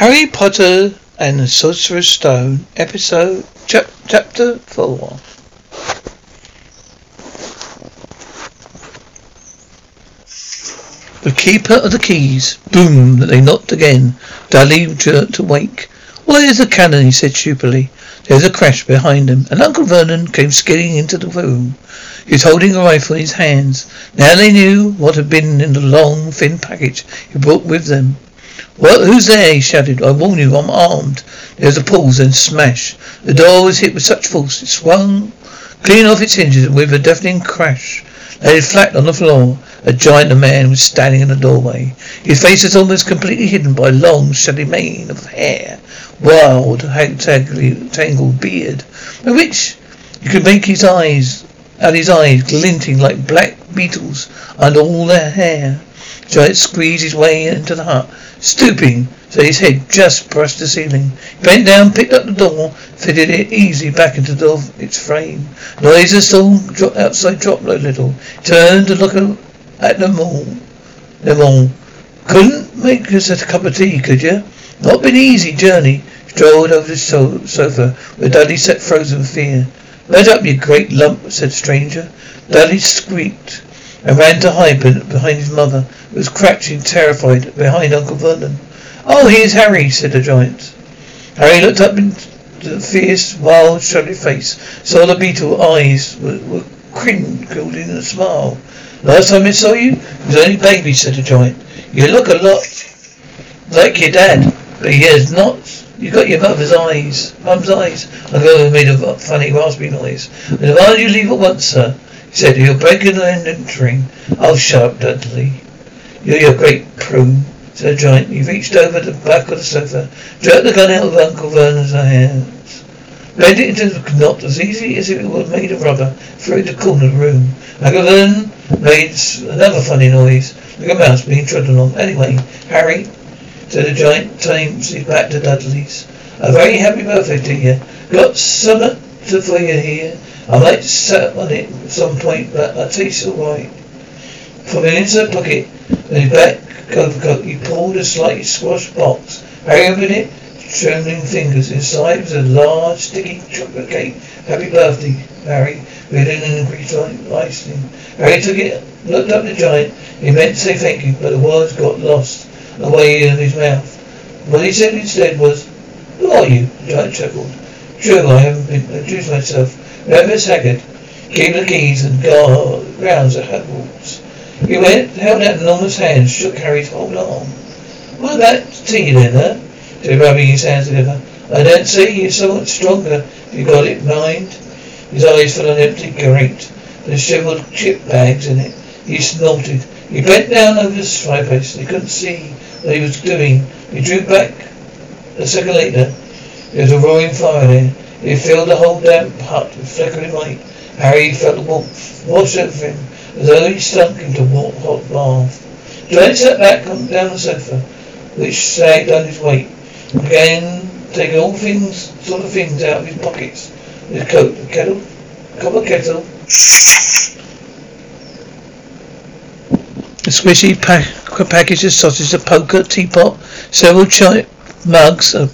Harry Potter and the Sorcerer's Stone, episode, chap, chapter 4. The keeper of the keys. Boom! They knocked again. Dudley jerked awake. Where's the cannon? he said stupidly. There was a crash behind him, and Uncle Vernon came skidding into the room. He was holding a rifle in his hands. Now they knew what had been in the long, thin package he brought with them. What? Who's there? he shouted. I warn you, I'm armed. There was a pause, then smash. The door was hit with such force it swung clean off its hinges and with a deafening crash. Laid flat on the floor. A giant man was standing in the doorway. His face was almost completely hidden by a long, shaggy mane of hair, wild, tangled beard, by which you could make his eyes, out his eyes, glinting like black beetles under all their hair. Giant squeezed his way into the hut, stooping so his head just brushed the ceiling. He bent down, picked up the door, fitted it easily back into the, its frame. Noises still dro- outside dropped a little. He turned to look at them all. Them all. Couldn't make us a cup of tea, could you? Not been easy journey. Strolled over the so- sofa, where Dudley sat frozen with fear. Let up, you great lump, said stranger. Dudley squeaked and ran to hide behind his mother, who was crouching terrified behind Uncle Vernon. Oh, here's Harry, said the giant. Harry looked up into the fierce, wild, shaggy face, saw the beetle eyes were, were crinkled in a smile. Last time I saw you, you was only baby, said the giant. You look a lot like your dad, but he has not. You got your mother's eyes, mum's eyes. Uncle made a funny raspy noise. And why did you leave at once, sir? He said, You're breaking and entering. Oh, shut up, Dudley. You're your great prune, said the giant. He reached over the back of the sofa, jerked the gun out of Uncle Vernon's hands, bent it into the knot as easy as if it were made of rubber, through the corner of the room. Uncle Vernon made another funny noise, like a mouse being trodden on. Anyway, Harry, said the giant, turning his back to Dudley's. A very happy birthday to you. Got some for you here. I might sit on it at some point, but it tastes alright. From an inside pocket in his back overcoat, he pulled a slightly squashed box. Harry opened it, trembling fingers. Inside was a large, sticky chocolate cake. Happy birthday, Harry. Written in Greek icing. Harry took it, looked up the giant. He meant to say thank you, but the words got lost away in his mouth. What he said instead was, Who are you? The giant chuckled. True, I haven't been introduced myself. Reverend Hagrid, gave the keys and grounds at Hogwarts. He went, held out an enormous hand, shook Harry's whole arm. What about tea then, eh? huh? said rubbing his hands together. I don't see you're so much stronger if you got it mind. His eyes fell on empty grate. There shriveled chip bags in it. He snorted. He bent down over the fireplace. He couldn't see what he was doing. He drew back. A second later, there was a roaring fire there. It filled the whole damp hut with flickering light. Harry felt the warmth wash over him as though he sunk into a hot bath. Giant sat back on down the sofa, which sagged under his weight, began taking all things, sort of things out of his pockets. His coat, a kettle, copper kettle, a squishy pack, package of sausage, a poker, teapot, several chai mugs, a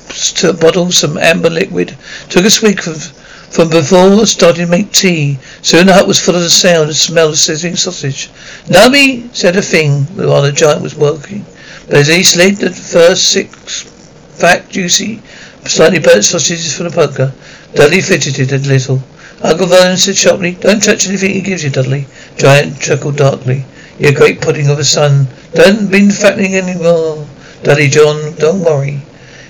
bottle, some amber liquid. Took a swig from, from before starting to make tea. Soon the hut was full of the sound and smell of sizzling sausage. Nobody said a thing while the giant was working. But as he slid the first six fat, juicy, slightly burnt sausages from the poker, Dudley fidgeted a little. Uncle Vernon said sharply, Don't touch anything he gives you, Dudley. Giant chuckled darkly. You're a great pudding of a son. Don't been fattening anymore. Dudley John, don't worry.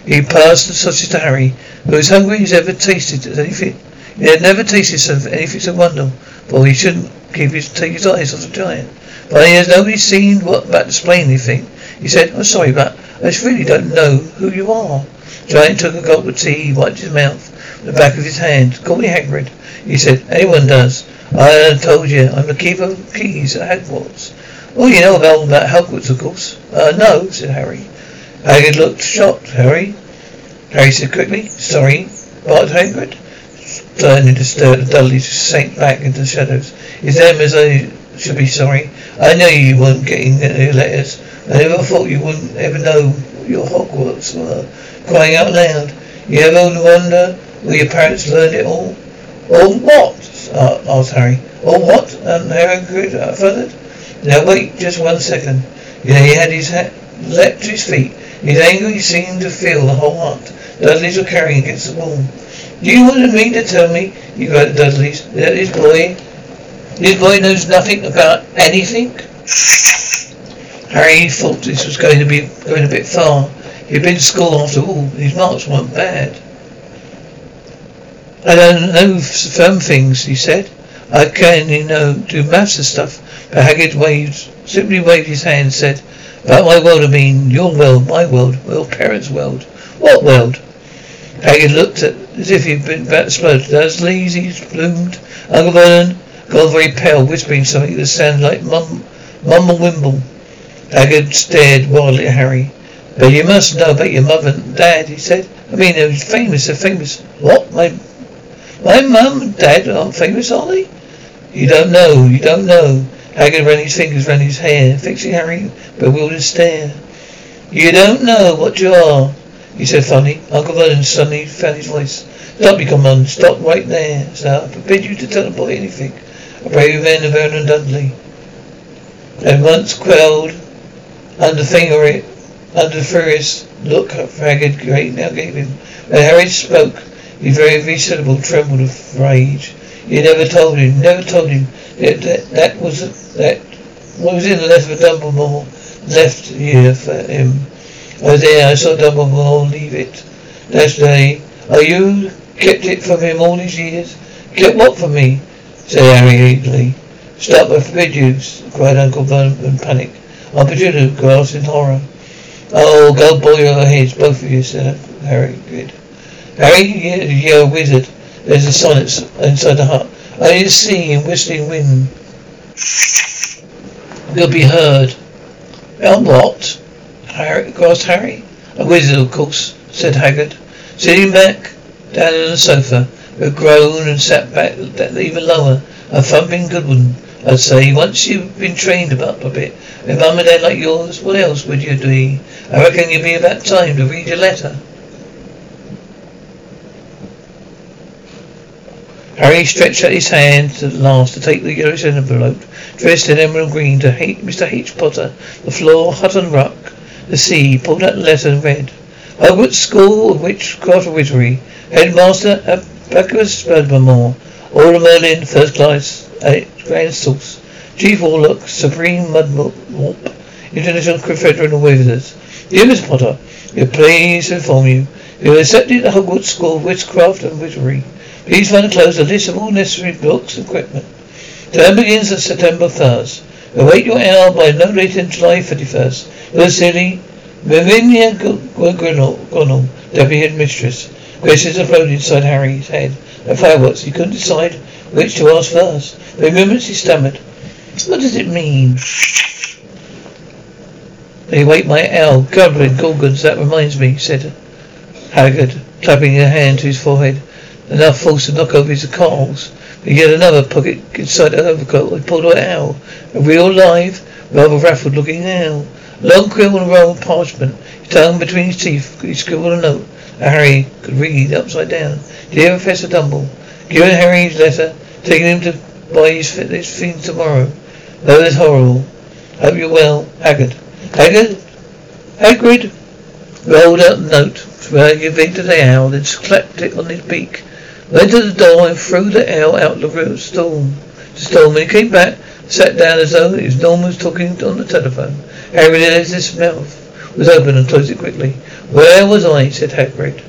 He passed the sausage to Harry, who was hungry as ever tasted anything. He had never tasted anything so wonderful. But he shouldn't keep his take his eyes off the giant. But he has nobody seen what about displaying anything. He said, I'm sorry, but I really don't know who you are. Giant took a gulp of tea, wiped his mouth with the back of his hand. Call me Hagrid. He said, anyone does. I told you, I'm the keeper of keys at Hogwarts. Oh, you know about, about Hogwarts, of course. Uh, no, said Harry. Hagrid looked shocked. Harry? Harry said quickly, sorry, Bart Hagrid? Turning to stare Dudley sank back into the shadows. It's them as I should be sorry. I know you weren't getting any letters. I never thought you wouldn't ever know what your Hogwarts were, crying out loud. You ever wonder where your parents learned it all? Or what? Uh, asked Harry. Or what? And Harry furthered. Now wait just one second. Know, he had his hat leapt to his feet. His anger he seemed to fill the whole hut. Dudley's were carrying against the wall. Do you want me to tell me, you got Dudley's, that this boy, this boy knows nothing about anything? Harry thought this was going to be going a bit far. He'd been to school after all, his marks weren't bad. I don't know firm things, he said. I can, you know, do maths and stuff. But Hagrid waved, simply waved his hand and said, about my world, I mean, your world, my world, your parents' world. What world? Hagrid looked at as if he'd been about to explode. Dursley's he bloomed. Uncle Vernon got very pale, whispering something that sounded like mum, mumble wimble. Hagrid stared wildly at Harry. But you must know about your mother and dad, he said. I mean, they're famous, they're famous. What? My my mum and dad aren't famous, are they? You don't know, you don't know. Hagrid ran his fingers round his hair, fixing Harry bewildered stare. You don't know what you are, he said funny. Uncle Vernon suddenly found his voice. Stop, you come on, stop right there, sir. I forbid you to tell the boy anything. A brave man of Vernon Dudley. And once quelled under finger under the furious look great now gave him. When Harry spoke, his very syllable trembled with rage. He never told him, never told him that that, that was that what was in the letter of Dumbledore left here for him. I was there, I saw Dumbledore leave it. That day. Are oh, you kept it from him all these years? Kept what from me? said Harry eagerly. Stop, I forbid you, cried Uncle Vernon in panic. Aunt Petunia gasped in horror. Oh, go boil your heads, both of you, said Harry. Good. Harry, you're a wizard. There's a sonnet inside the hut. I see in whistling wind. You'll be heard. And what? Harry, Harry. A wizard, of course, said Hagrid. Sitting back down on the sofa, a groan and sat back even lower. A thumping good one, I'd say. Once you've been trained up a bit, with mum and dad like yours, what else would you do? I reckon you'd be about time to read your letter. Harry stretched out his hand at last to take the yellowish envelope, dressed in emerald green, to Mr. H. Potter. The floor, hut and ruck, the sea. Pulled out the letter and read. Hogwarts School of Witchcraft and Wizardry. Headmaster Albus Dumbledore. Aurora Merlin, first class, eight grand source. Chief Warlock, Supreme Mugwump, International Confederate of Wizards. Dear Miss Potter, we to inform you you have accepted the Hogwarts School of Witchcraft and Wizardry. Find enclosed a list of all necessary books and equipment. Term begins on September 1st. Await your hour by no later than July 31st. Yours sincerely, Lavinia Gonal, Deputy Headmistress. Questions are floating inside Harry's head. Like fireworks, he couldn't decide which to ask first. For moments he stammered. What does it mean? They wait my owl, Goblin, Gorgons, that reminds me, said Hagrid, clapping a hand to his forehead. Enough force to knock over his coals. But had another pocket inside the overcoat. I pulled it out. A real live, rather raffled looking owl. Long quill and roll of parchment. His tongue between his teeth, he scribbled a note. Harry could read upside down. Dear Professor Dumble, given Harry's letter, taking him to buy his, his thing tomorrow. Though it's horrible. Hope you're well. Hagrid. Hagrid? Hagrid rolled out the note, gave it to the owl, then clapped it on his beak. Went to the door and threw the owl out the room storm. The storm. When he came back, sat down as though his Norman was talking on the telephone. Harry realized his mouth was open and closed it quickly. Where was I? said Hagrid.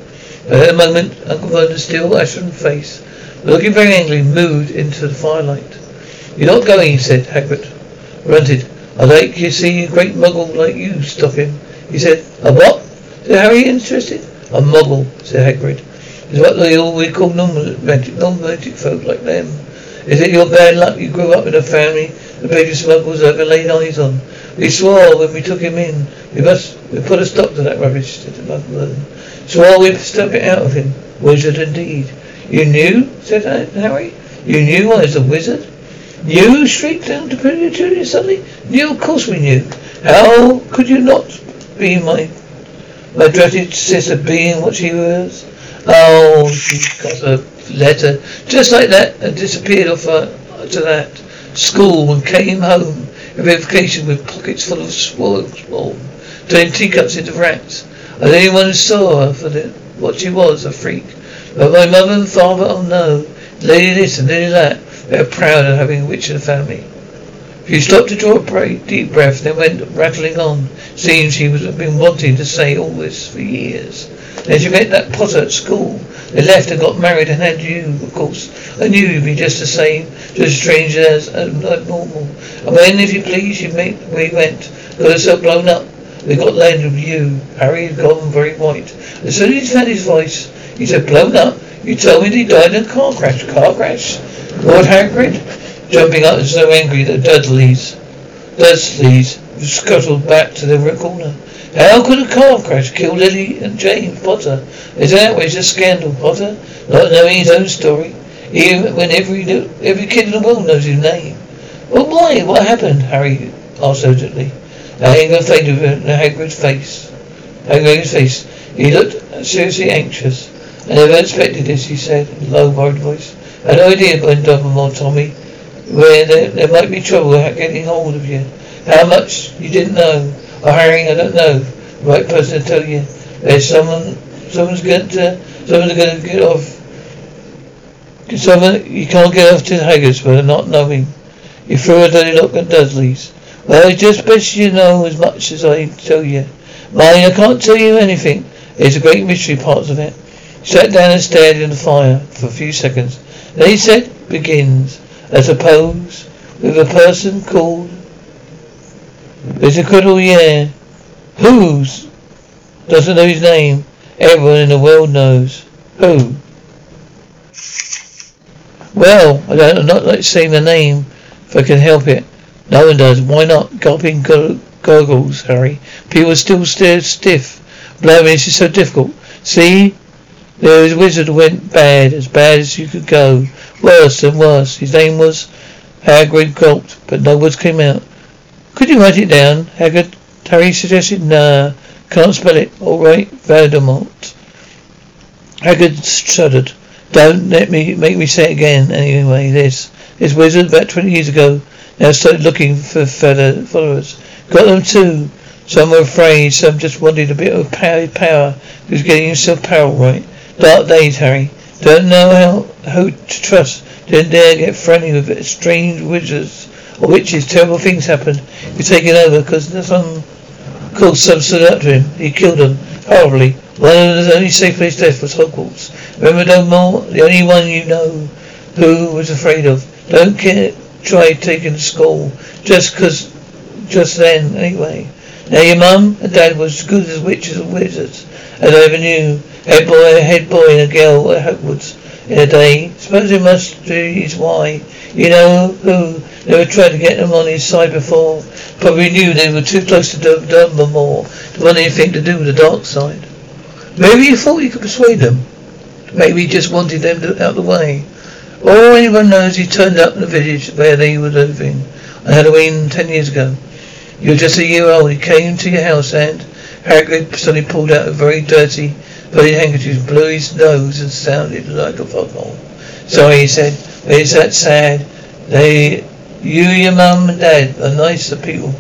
But at moment, Uncle Vernon's still ashen face, looking very angry, moved into the firelight. You're not going, said. Hagrid grunted. I'd like to see a great muggle like you stop him. He said, A what? said Harry, interested. A muggle, said Hagrid. Is what they we call non-magic, non-magic folk like them. Is it your bad luck you grew up in a family the biggest smugglers ever laid eyes on? We swore when we took him in, we must we put a stop to that rubbish, said the muggle. Swore we'd stop it out of him. Wizard indeed. You knew, said Harry. You knew I was a wizard? You? shrieked down to Petunia suddenly. Knew, of course we knew. How could you not be my My dreaded sister being what she was. Oh, she got a letter just like that and disappeared off her, to that school and came home in verification with pockets full of swallow turning teacups into rats. And anyone who saw her for the, what she was, a freak. But my mother and father, oh no, lady this and lady that, they are proud of having a witch in the family. She stopped to draw a deep breath, then went rattling on. Seems she was been wanting to say all this for years. Then she met that Potter at school. They left and got married and had you, of course. I knew you'd be just the same, just as strange as abnormal. And when, if you please, you made, we went, got herself blown up. We got landed with you. Harry had gone very white. As soon as he found his voice, he said, blown up? You told me that he died in a car crash. Car crash? Lord Hagrid? Jumping up and so angry that Dudley's Dudley's scuttled back to the corner. How could a car crash kill Lily and James Potter? Is that a scandal, Potter? Not knowing his own story. Even when every every kid in the world knows his name. Well, why? What happened? Harry asked urgently. Anger faded from Hagrid's face. Hagrid's face. He looked seriously anxious. I never expected this, he said, in a low, worried voice. I had no idea, went Dumbledore, Tommy where there, there might be trouble getting hold of you. How much you didn't know. Oh, Harry, I don't know. The right person to tell you. There's someone, someone's going to, someone's going to get off. Someone, you can't get off to Hagrid's for not knowing. You threw a dirty look at Dudley's. Well, it's just best you know as much as I tell you. Mind, I can't tell you anything. It's a great mystery parts of it. He sat down and stared in the fire for a few seconds. Then he said, begins. I suppose, with a person called It's a. Whose? Doesn't know his name. Everyone in the world knows. Who? Well, I don't, I'm not like saying the name if I can help it. No one does. Why not? Gulping gurgles, Harry. People still stare stiff. This is so difficult. See? A wizard went bad, as bad as you could go. Worse and worse. His name was Hagrid gulped, but no words came out. Could you write it down? Hagrid Harry suggested. Nah, can't spell it. All right, Voldemort. Hagrid shuddered. Don't let me make me say it again. Anyway, this this wizard about twenty years ago now started looking for followers. Got them too. Some were afraid. Some just wanted a bit of power. Power. He was getting himself power right. Dark days, Harry. Don't know how who to trust. Don't dare get friendly with strange wizards or witches. Terrible things happened. He was taken over because some course some stood up to him. He killed them horribly. One of the only safe place death was Hogwarts. Remember Dumbledore, the only one you know who was afraid of. Don't care, try taking to school just 'cause just then anyway. Now your mum and dad was as good as witches and wizards as I ever knew. Head boy, head boy and a girl at Hogwarts in a day. Suppose it must be his why. You know who never tried to get them on his side before. Probably knew they were too close to Dumbledore to want anything to do with the dark side. Maybe you thought you could persuade them. Maybe he just wanted them to, out of the way. All anyone knows he turned up in the village where they were living on Halloween ten years ago. You were just a year old. He came to your house and Hagrid suddenly pulled out a very dirty Bloody handkerchief blew his nose and sounded like a foghorn. Sorry, he said, it's that sad. They, you, your mum and dad are nicer people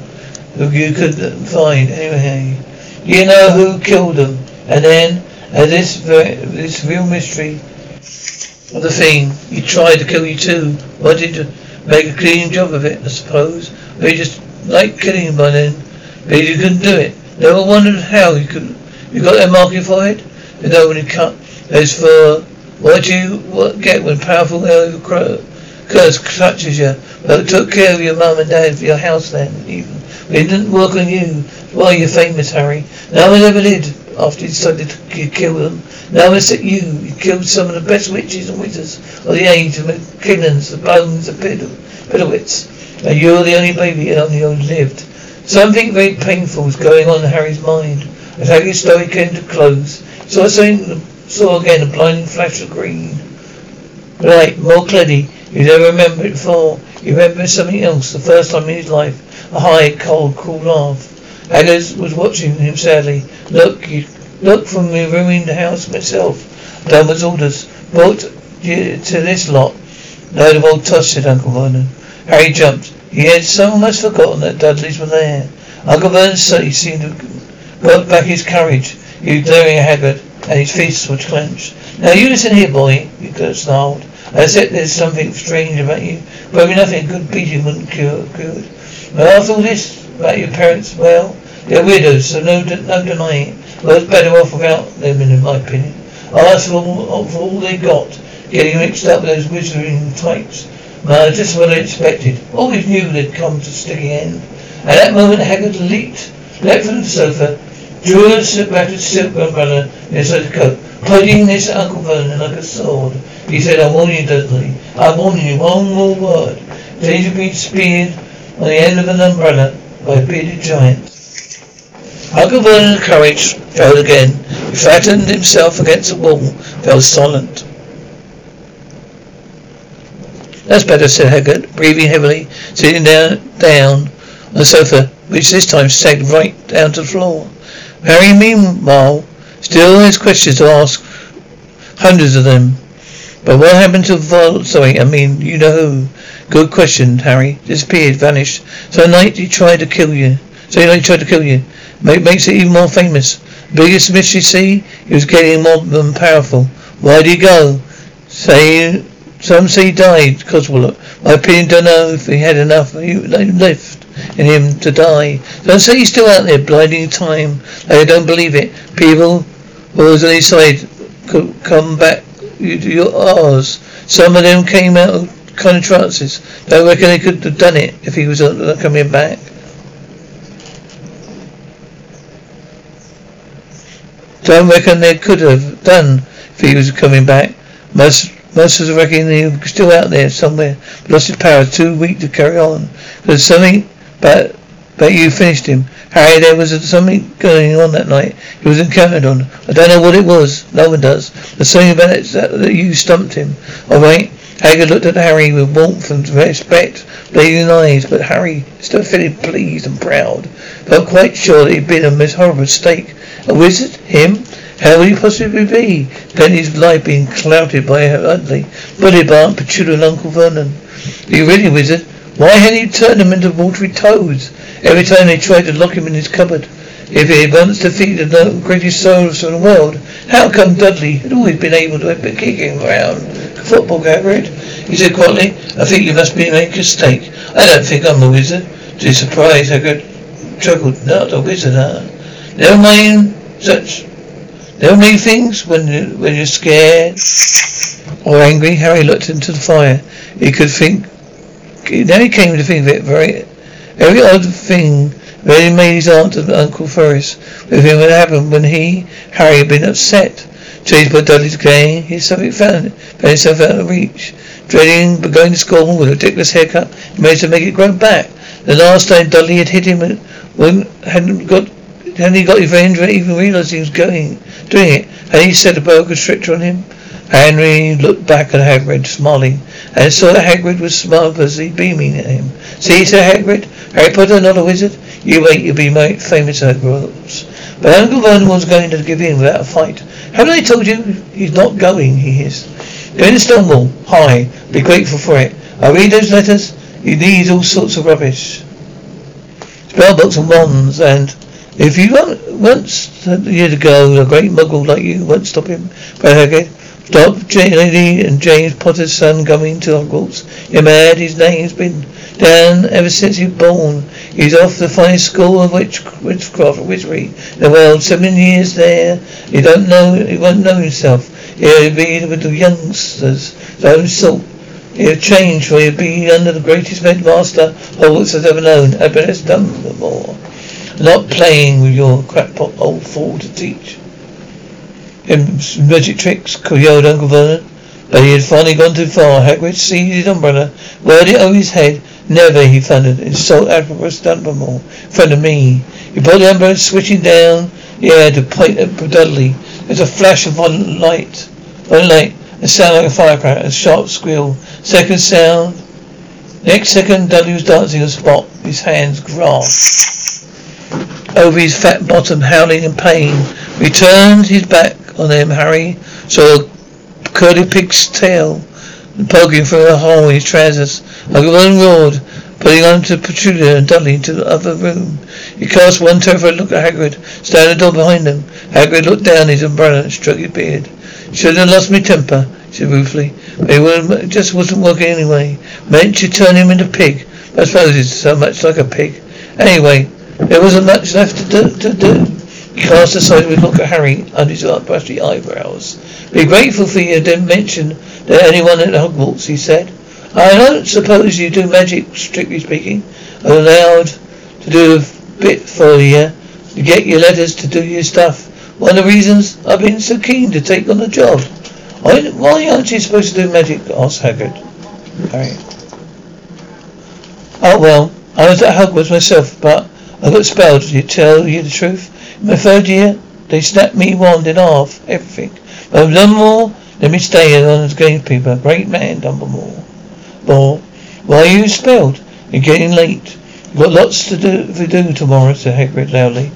who you could find. Anyway, you know who killed them. And then, as this, this real mystery of the thing, he tried to kill you too. Wanted to make a clean job of it, I suppose. But you just like killing by then. But you couldn't do it. Never wondered how you could. You got that marking for it? The nobody cut as for what you get when powerful hell curse clutches you. But took care of your mum and dad for your house then, even. It didn't work on you. Why you're famous, Harry. No one ever did after you decided to kill them. Now it's at you. You killed some of the best witches and wizards of the age, the McKinnons, the Bones, the Piddlewits. And you're the only baby that only lived. Something very painful was going on in Harry's mind. As Harry's story came to close, so I saw, again a blinding flash of green. Right, more clearly. You never remember it before. You remember something else, the first time in his life. A high, cold, cruel laugh. Hagrid was watching him sadly. Look, you look from the ruined house myself. Was orders. Brought you to this lot. Load of old toss, said Uncle Vernon. Harry jumped. He had so much forgotten that Dudleys were there. Uncle Vernon said he seemed to got back his courage. He was glaring Hagrid, and his fists were clenched. Now you listen here, boy, he snarled. I said there's something strange about you. Probably nothing good beating wouldn't cure good. After all this about your parents, well, they're widows, so no, no denying it. Well, it's better off without them, in my opinion. I asked for all, for all they got, getting mixed up with those wizarding types. No, just what I expected. Always knew they'd come to sticking end. At that moment, Hagrid leaped, leapt from the sofa, drew a battered silk umbrella inside the coat, pointing this Uncle Vernon like a sword. He said, I'm warning you, Dudley. I'm warning you, one more word. Danger being speared on the end of an umbrella by a bearded giant. Uncle Vernon's courage failed again. He flattened himself against the wall, fell silent. That's better, said Hagrid, breathing heavily, sitting down, down on the sofa, which this time sagged right down to the floor. Harry, meanwhile, still has questions to ask, hundreds of them. But what happened to Vol? Sorry, I mean, you know who? Good question, Harry. Disappeared, vanished. So night he tried to kill you. So he tried to kill you. Make, makes it even more famous. Biggest mystery, see? He was getting more than powerful. Why did he go? Say, some say he died, Coswell. My opinion, don't know if he had enough left in him to die. Don't say he's still out there, blinding time. I don't believe it. People was on his side could come back to your ours. Some of them came out kind of trances. Don't reckon he could have done it if he was coming back. Don't reckon they could have done if he was coming back. Most most of us reckon he was still out there somewhere. Lost his power, too weak to carry on. There's something but but you finished him. Harry, there was something going on that night. He was encountered on. I don't know what it was. No one does. There's something about it that you stumped him. All right. Hagrid looked at Harry with warmth and respect, blazing eyes, but Harry, still feeling pleased and proud, felt quite sure that he'd been a most horrible mistake. A wizard? Him? How would he possibly be? Penny's life being clouded by her ugly, bully bark, and Uncle Vernon. Are you really, wizard? Why hadn't you turned them into watery toads? Every time they tried to lock him in his cupboard. If he wants to feed the greatest souls in the world, how come Dudley had always been able to been kicking around football gathered? He said quietly, I think you must be making a mistake. I don't think I'm a wizard. To his surprise, Hagrid chuckled, not a wizard, huh? Never mind such Never mind things when you, when you're scared or angry. Harry looked into the fire. He could think. Now he came to think of it very Every odd thing really made his aunt and Uncle Ferris with him would happen when he, Harry, had been upset. Chased by Dudley's gang, he suddenly found, found himself out of reach. Dreading but going to school with a ridiculous haircut, he managed to make it grow back. The last time Dudley had hit him when hadn't got hadn't he got revenge even realised he was going doing it? Had he set a boa constrictor on him? Henry looked back at Hagrid, smiling, and saw that Hagrid was marvellously beaming at him. See, said Hagrid, Harry Potter not a wizard? You wait, you'll be my famous Hogwarts. But Uncle Vernon was going to give in without a fight. Haven't I told you he's not going, he hissed. Going to Stonewall. Hi. Be grateful for it. I read those letters. He needs all sorts of rubbish. Spellbooks and wands and if you want, once years ago, a great muggle like you won't stop him. But Hagrid, Stop Lady and James Potter's son coming to Hogwarts. You're mad. His name's been down ever since he was born. He's off the finest school of witch, witchcraft, witchery in the world. Seven years there. He don't know. He won't know himself. He'll be with the youngsters. So sort. He'll change, for he'll be under the greatest headmaster Hogwarts has ever known. Albus Dumbledore. Not playing with your crackpot old fool to teach magic tricks, Coyote Uncle Vernon. But he had finally gone too far. Hagrid seized his umbrella, whirled it over his head. Never, he thundered, insult Dumbledore in front of me. He pulled the umbrella, switching down the air to point at Dudley. There's a flash of one light, one light, a sound like a firecracker, a sharp squeal. Second sound. Next second, Dudley was dancing on the spot, his hands grasped over his fat bottom, howling in pain He turned his back on them. Harry saw a curly pig's tail poking through a hole in his trousers. Uncle Vernon roared, pulling on to Petunia and Dudley into the other room. He cast one terrified look at Hagrid, standing at the door behind them. Hagrid looked down his umbrella and stroked his beard. Shouldn't have lost my temper, he said ruefully. But it just wasn't working anyway. Meant to turn him into a pig. I suppose he's so much like a pig. Anyway, there wasn't much left to do. To do. Cast a sideways look at Harry under his brushy eyebrows. Be grateful for you didn't mention that anyone at Hogwarts, he said. I don't suppose you do magic, strictly speaking. I'm allowed to do a bit for you to get your letters to do your stuff. One of the reasons I've been so keen to take on the job. Why aren't you supposed to do magic? asked Hagrid. Harry. Oh well, I was at Hogwarts myself, but I got expelled. To tell you the truth, in my third year, they snapped me wand in half, everything. But Dumbledore let me stay on the gamekeeper. Great man, Dumbledore. Ball. Why are you expelled? You're getting late. You've got lots to do to do tomorrow, said Hagrid loudly.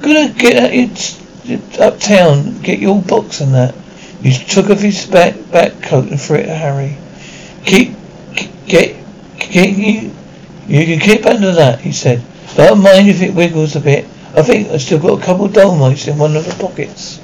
Gonna get at uptown, get your books and that. He took off his back back coat and threw it at Harry. Keep get get you you can keep under that, he said. Don't mind if it wiggles a bit. I think I've still got a couple of Dolomites in one of the pockets.